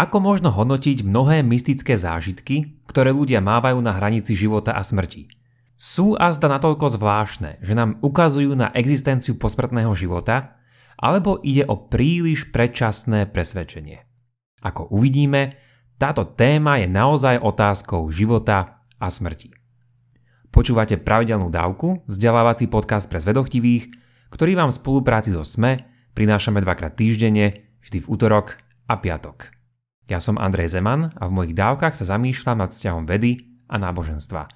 Ako možno hodnotiť mnohé mystické zážitky, ktoré ľudia mávajú na hranici života a smrti? Sú azda natoľko zvláštne, že nám ukazujú na existenciu posmrtného života, alebo ide o príliš predčasné presvedčenie? Ako uvidíme, táto téma je naozaj otázkou života a smrti. Počúvate pravidelnú dávku, vzdelávací podcast pre zvedochtivých, ktorý vám v spolupráci so SME prinášame dvakrát týždenne, vždy v útorok a piatok. Ja som Andrej Zeman a v mojich dávkach sa zamýšľam nad vzťahom vedy a náboženstva.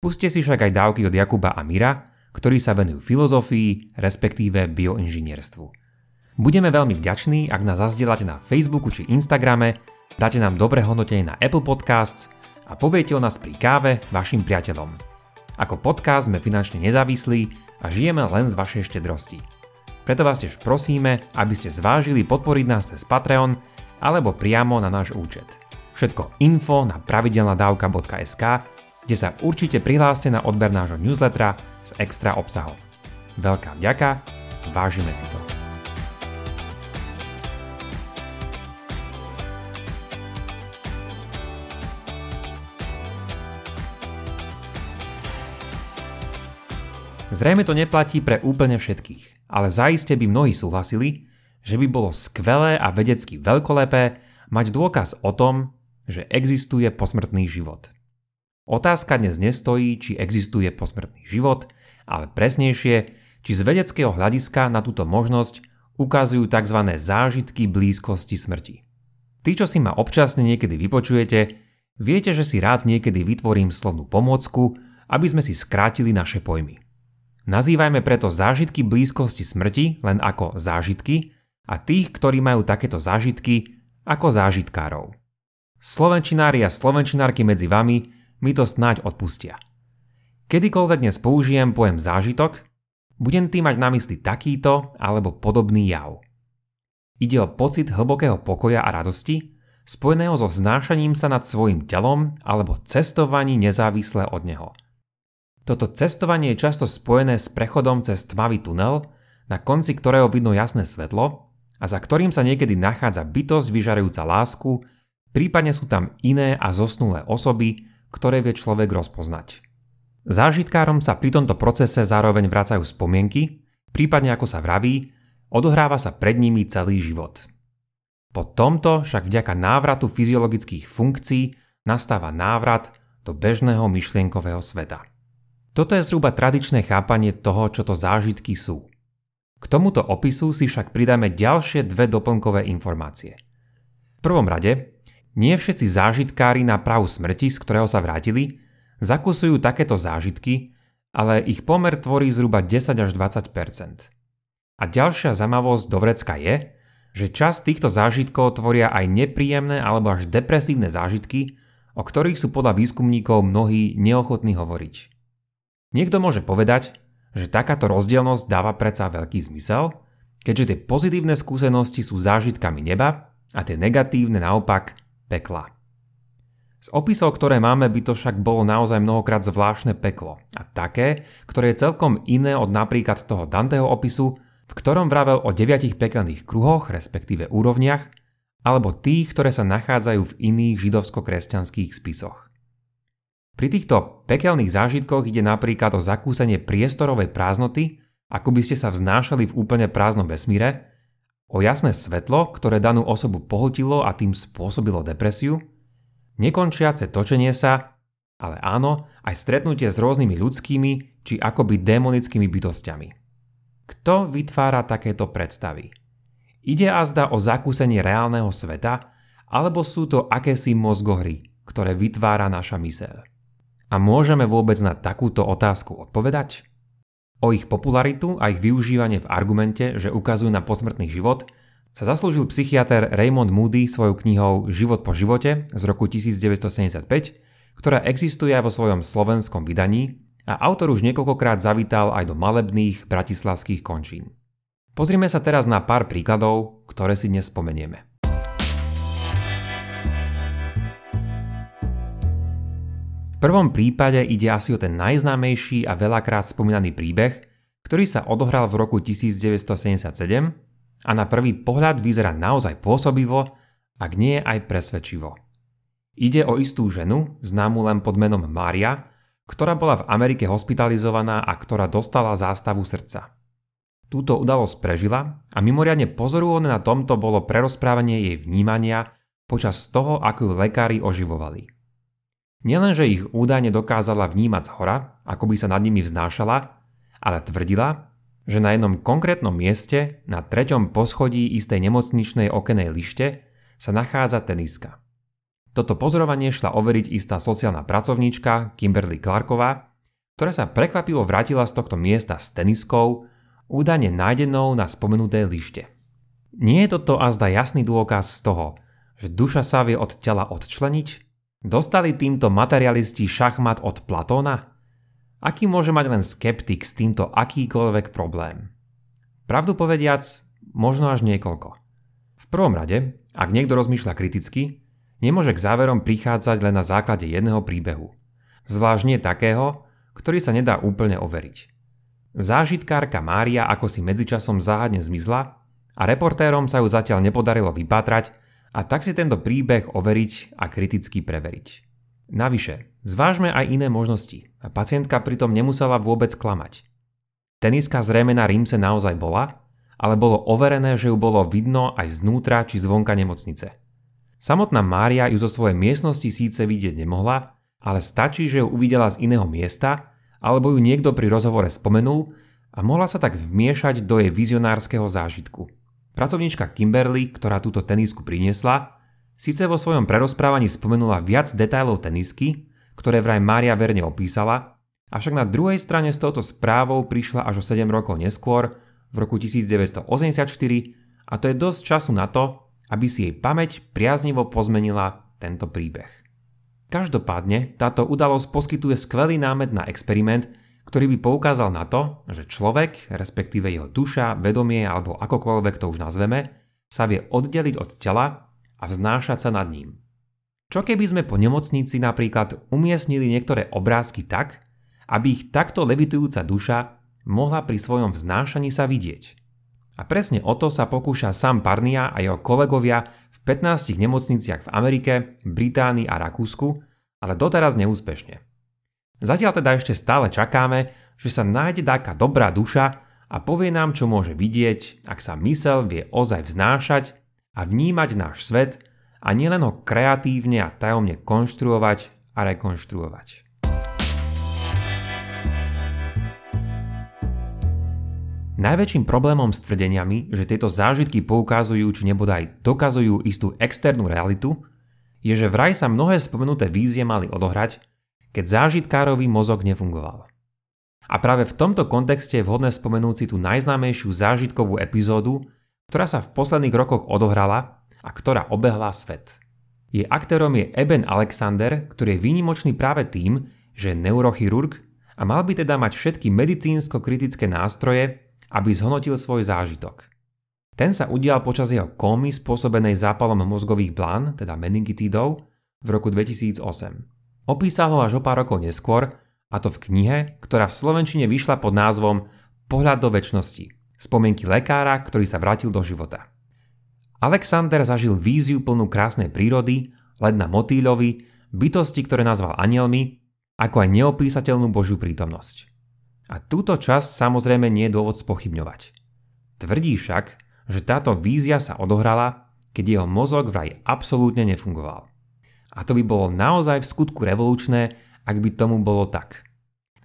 Puste si však aj dávky od Jakuba a Mira, ktorí sa venujú filozofii, respektíve bioinžinierstvu. Budeme veľmi vďační, ak nás zazdielate na Facebooku či Instagrame, dáte nám dobré hodnotenie na Apple Podcasts a poviete o nás pri káve vašim priateľom. Ako podcast sme finančne nezávislí a žijeme len z vašej štedrosti. Preto vás tiež prosíme, aby ste zvážili podporiť nás cez Patreon alebo priamo na náš účet. Všetko info na pravidelnadavka.sk, kde sa určite prihláste na odber nášho newslettera s extra obsahom. Veľká vďaka, vážime si to. Zrejme to neplatí pre úplne všetkých, ale zaiste by mnohí súhlasili, že by bolo skvelé a vedecky veľkolepé mať dôkaz o tom, že existuje posmrtný život. Otázka dnes nestojí, či existuje posmrtný život, ale presnejšie, či z vedeckého hľadiska na túto možnosť ukazujú tzv. zážitky blízkosti smrti. Tí, čo si ma občasne niekedy vypočujete, viete, že si rád niekedy vytvorím slovnú pomôcku, aby sme si skrátili naše pojmy. Nazývajme preto zážitky blízkosti smrti len ako zážitky a tých, ktorí majú takéto zážitky, ako zážitkárov. Slovenčinári a slovenčinárky medzi vami mi to snáď odpustia. Kedykoľvek dnes použijem pojem zážitok, budem tým mať na mysli takýto alebo podobný jav. Ide o pocit hlbokého pokoja a radosti, spojeného so vznášaním sa nad svojim telom alebo cestovaní nezávisle od neho. Toto cestovanie je často spojené s prechodom cez tmavý tunel, na konci ktorého vidno jasné svetlo a za ktorým sa niekedy nachádza bytosť vyžarujúca lásku, prípadne sú tam iné a zosnulé osoby, ktoré vie človek rozpoznať. Zážitkárom sa pri tomto procese zároveň vracajú spomienky, prípadne ako sa vraví, odohráva sa pred nimi celý život. Po tomto však vďaka návratu fyziologických funkcií nastáva návrat do bežného myšlienkového sveta. Toto je zhruba tradičné chápanie toho, čo to zážitky sú. K tomuto opisu si však pridáme ďalšie dve doplnkové informácie. V prvom rade, nie všetci zážitkári na prahu smrti, z ktorého sa vrátili, zakusujú takéto zážitky, ale ich pomer tvorí zhruba 10 až 20% A ďalšia zamavosť do vrecka je, že časť týchto zážitkov tvoria aj nepríjemné alebo až depresívne zážitky, o ktorých sú podľa výskumníkov mnohí neochotní hovoriť. Niekto môže povedať, že takáto rozdielnosť dáva predsa veľký zmysel, keďže tie pozitívne skúsenosti sú zážitkami neba a tie negatívne naopak pekla. Z opisov, ktoré máme, by to však bolo naozaj mnohokrát zvláštne peklo a také, ktoré je celkom iné od napríklad toho Danteho opisu, v ktorom vravel o deviatich pekelných kruhoch, respektíve úrovniach, alebo tých, ktoré sa nachádzajú v iných židovsko-kresťanských spisoch. Pri týchto pekelných zážitkoch ide napríklad o zakúsenie priestorovej prázdnoty, ako by ste sa vznášali v úplne prázdnom vesmíre, o jasné svetlo, ktoré danú osobu pohltilo a tým spôsobilo depresiu, nekončiace točenie sa, ale áno, aj stretnutie s rôznymi ľudskými či akoby démonickými bytostiami. Kto vytvára takéto predstavy? Ide azda o zakúsenie reálneho sveta, alebo sú to akési mozgohry, ktoré vytvára naša myseľ? A môžeme vôbec na takúto otázku odpovedať? O ich popularitu a ich využívanie v argumente, že ukazujú na posmrtný život, sa zaslúžil psychiatr Raymond Moody svojou knihou Život po živote z roku 1975, ktorá existuje aj vo svojom slovenskom vydaní a autor už niekoľkokrát zavítal aj do malebných bratislavských končín. Pozrime sa teraz na pár príkladov, ktoré si dnes spomenieme. Prvom prípade ide asi o ten najznámejší a veľakrát spomínaný príbeh, ktorý sa odohral v roku 1977 a na prvý pohľad vyzerá naozaj pôsobivo, ak nie aj presvedčivo. Ide o istú ženu, známu len pod menom Mária, ktorá bola v Amerike hospitalizovaná a ktorá dostala zástavu srdca. Túto udalosť prežila a mimoriadne pozorúhodné na tomto bolo prerozprávanie jej vnímania počas toho, ako ju lekári oživovali. Nielenže ich údajne dokázala vnímať z hora, ako by sa nad nimi vznášala, ale tvrdila, že na jednom konkrétnom mieste na treťom poschodí istej nemocničnej okenej lište sa nachádza teniska. Toto pozorovanie šla overiť istá sociálna pracovníčka Kimberly Clarková, ktorá sa prekvapivo vrátila z tohto miesta s teniskou, údajne nájdenou na spomenutej lište. Nie je toto azda jasný dôkaz z toho, že duša sa vie od tela odčleniť? Dostali týmto materialisti šachmat od Platóna? Aký môže mať len skeptik s týmto akýkoľvek problém? Pravdu povediac, možno až niekoľko. V prvom rade, ak niekto rozmýšľa kriticky, nemôže k záverom prichádzať len na základe jedného príbehu. Zvlášť nie takého, ktorý sa nedá úplne overiť. Zážitkárka Mária ako si medzičasom záhadne zmizla a reportérom sa ju zatiaľ nepodarilo vypátrať a tak si tento príbeh overiť a kriticky preveriť. Navyše, zvážme aj iné možnosti a pacientka pritom nemusela vôbec klamať. Teniska zrejme na Rímse naozaj bola, ale bolo overené, že ju bolo vidno aj znútra či zvonka nemocnice. Samotná Mária ju zo svojej miestnosti síce vidieť nemohla, ale stačí, že ju uvidela z iného miesta, alebo ju niekto pri rozhovore spomenul a mohla sa tak vmiešať do jej vizionárskeho zážitku. Pracovníčka Kimberly, ktorá túto tenisku priniesla, Sice vo svojom prerozprávaní spomenula viac detailov tenisky, ktoré vraj Mária verne opísala, avšak na druhej strane s touto správou prišla až o 7 rokov neskôr, v roku 1984, a to je dosť času na to, aby si jej pamäť priaznivo pozmenila tento príbeh. Každopádne táto udalosť poskytuje skvelý námed na experiment, ktorý by poukázal na to, že človek, respektíve jeho duša, vedomie alebo akokoľvek to už nazveme, sa vie oddeliť od tela a vznášať sa nad ním. Čo keby sme po nemocnici napríklad umiestnili niektoré obrázky tak, aby ich takto levitujúca duša mohla pri svojom vznášaní sa vidieť. A presne o to sa pokúša Sam Parnia a jeho kolegovia v 15 nemocniciach v Amerike, Británii a Rakúsku, ale doteraz neúspešne. Zatiaľ teda ešte stále čakáme, že sa nájde taká dobrá duša a povie nám, čo môže vidieť, ak sa mysel vie ozaj vznášať a vnímať náš svet a nielen ho kreatívne a tajomne konštruovať a rekonštruovať. Najväčším problémom s tvrdeniami, že tieto zážitky poukazujú či nebodaj dokazujú istú externú realitu, je, že vraj sa mnohé spomenuté vízie mali odohrať, keď zážitkárový mozog nefungoval. A práve v tomto kontexte je vhodné spomenúť si tú najznámejšiu zážitkovú epizódu, ktorá sa v posledných rokoch odohrala a ktorá obehla svet. Jej aktérom je Eben Alexander, ktorý je výnimočný práve tým, že je neurochirurg a mal by teda mať všetky medicínsko-kritické nástroje, aby zhodnotil svoj zážitok. Ten sa udial počas jeho kómy spôsobenej zápalom mozgových blán, teda meningitídov, v roku 2008. Opísal ho až o pár rokov neskôr, a to v knihe, ktorá v Slovenčine vyšla pod názvom Pohľad do väčšnosti – Spomienky lekára, ktorý sa vrátil do života. Alexander zažil víziu plnú krásnej prírody, led na motýľovi, bytosti, ktoré nazval anielmi, ako aj neopísateľnú Božiu prítomnosť. A túto časť samozrejme nie je dôvod spochybňovať. Tvrdí však, že táto vízia sa odohrala, keď jeho mozog vraj absolútne nefungoval. A to by bolo naozaj v skutku revolučné, ak by tomu bolo tak.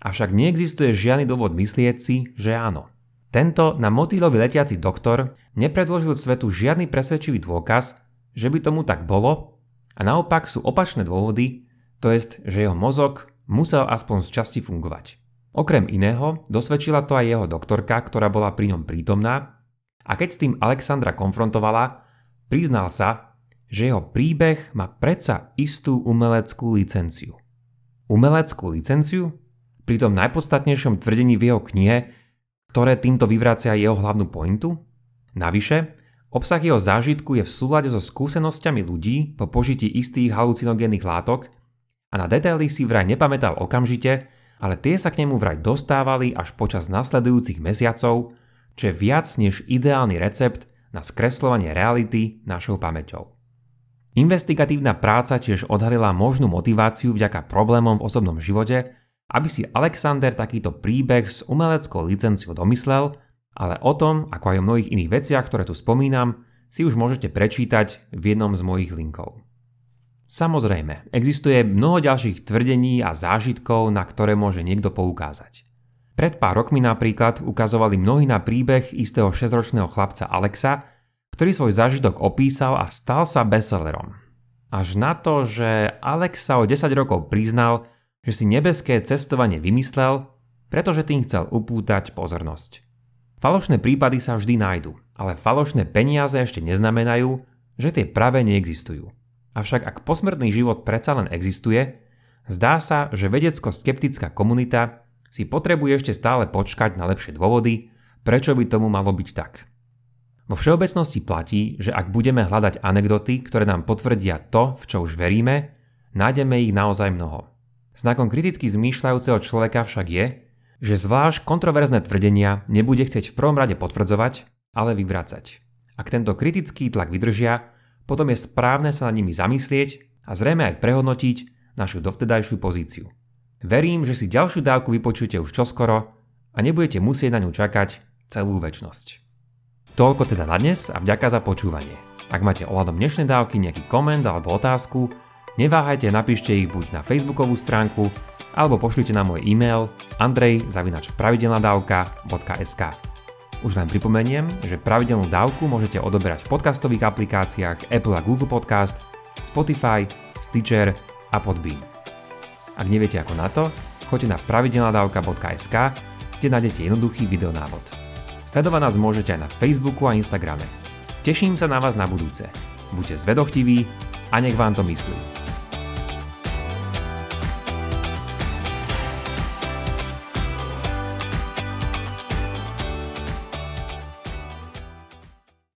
Avšak neexistuje žiadny dôvod myslieť si, že áno. Tento na motýlovi letiaci doktor nepredložil svetu žiadny presvedčivý dôkaz, že by tomu tak bolo a naopak sú opačné dôvody, to jest, že jeho mozog musel aspoň z časti fungovať. Okrem iného dosvedčila to aj jeho doktorka, ktorá bola pri ňom prítomná a keď s tým Alexandra konfrontovala, priznal sa, že jeho príbeh má predsa istú umeleckú licenciu. Umeleckú licenciu? Pri tom najpodstatnejšom tvrdení v jeho knihe ktoré týmto vyvracia jeho hlavnú pointu? Navyše, obsah jeho zážitku je v súlade so skúsenosťami ľudí po požití istých halucinogénnych látok a na detaily si vraj nepamätal okamžite, ale tie sa k nemu vraj dostávali až počas nasledujúcich mesiacov, čo je viac než ideálny recept na skreslovanie reality našou pamäťou. Investigatívna práca tiež odhalila možnú motiváciu vďaka problémom v osobnom živote, aby si Alexander takýto príbeh s umeleckou licenciou domyslel, ale o tom, ako aj o mnohých iných veciach, ktoré tu spomínam, si už môžete prečítať v jednom z mojich linkov. Samozrejme, existuje mnoho ďalších tvrdení a zážitkov, na ktoré môže niekto poukázať. Pred pár rokmi napríklad ukazovali mnohí na príbeh istého 6-ročného chlapca Alexa, ktorý svoj zážitok opísal a stal sa bestsellerom. Až na to, že Alex sa o 10 rokov priznal, že si nebeské cestovanie vymyslel, pretože tým chcel upútať pozornosť. Falošné prípady sa vždy nájdu, ale falošné peniaze ešte neznamenajú, že tie práve neexistujú. Avšak ak posmrtný život predsa len existuje, zdá sa, že vedecko-skeptická komunita si potrebuje ešte stále počkať na lepšie dôvody, prečo by tomu malo byť tak. Vo všeobecnosti platí, že ak budeme hľadať anekdoty, ktoré nám potvrdia to, v čo už veríme, nájdeme ich naozaj mnoho. Znakom kriticky zmýšľajúceho človeka však je, že zvlášť kontroverzné tvrdenia nebude chcieť v prvom rade potvrdzovať, ale vyvracať. Ak tento kritický tlak vydržia, potom je správne sa nad nimi zamyslieť a zrejme aj prehodnotiť našu dovtedajšiu pozíciu. Verím, že si ďalšiu dávku vypočujete už čoskoro a nebudete musieť na ňu čakať celú väčnosť. Toľko teda na dnes a vďaka za počúvanie. Ak máte ohľadom dnešnej dávky nejaký koment alebo otázku, neváhajte napíšte ich buď na facebookovú stránku alebo pošlite na môj e-mail andrej.pravidelnadavka.sk Už len pripomeniem, že pravidelnú dávku môžete odoberať v podcastových aplikáciách Apple a Google Podcast, Spotify, Stitcher a Podbean. Ak neviete ako na to, choďte na pravidelnadavka.sk, kde nájdete jednoduchý videonávod. Sledovať nás môžete aj na Facebooku a Instagrame. Teším sa na vás na budúce. Buďte zvedochtiví a nech vám to myslí.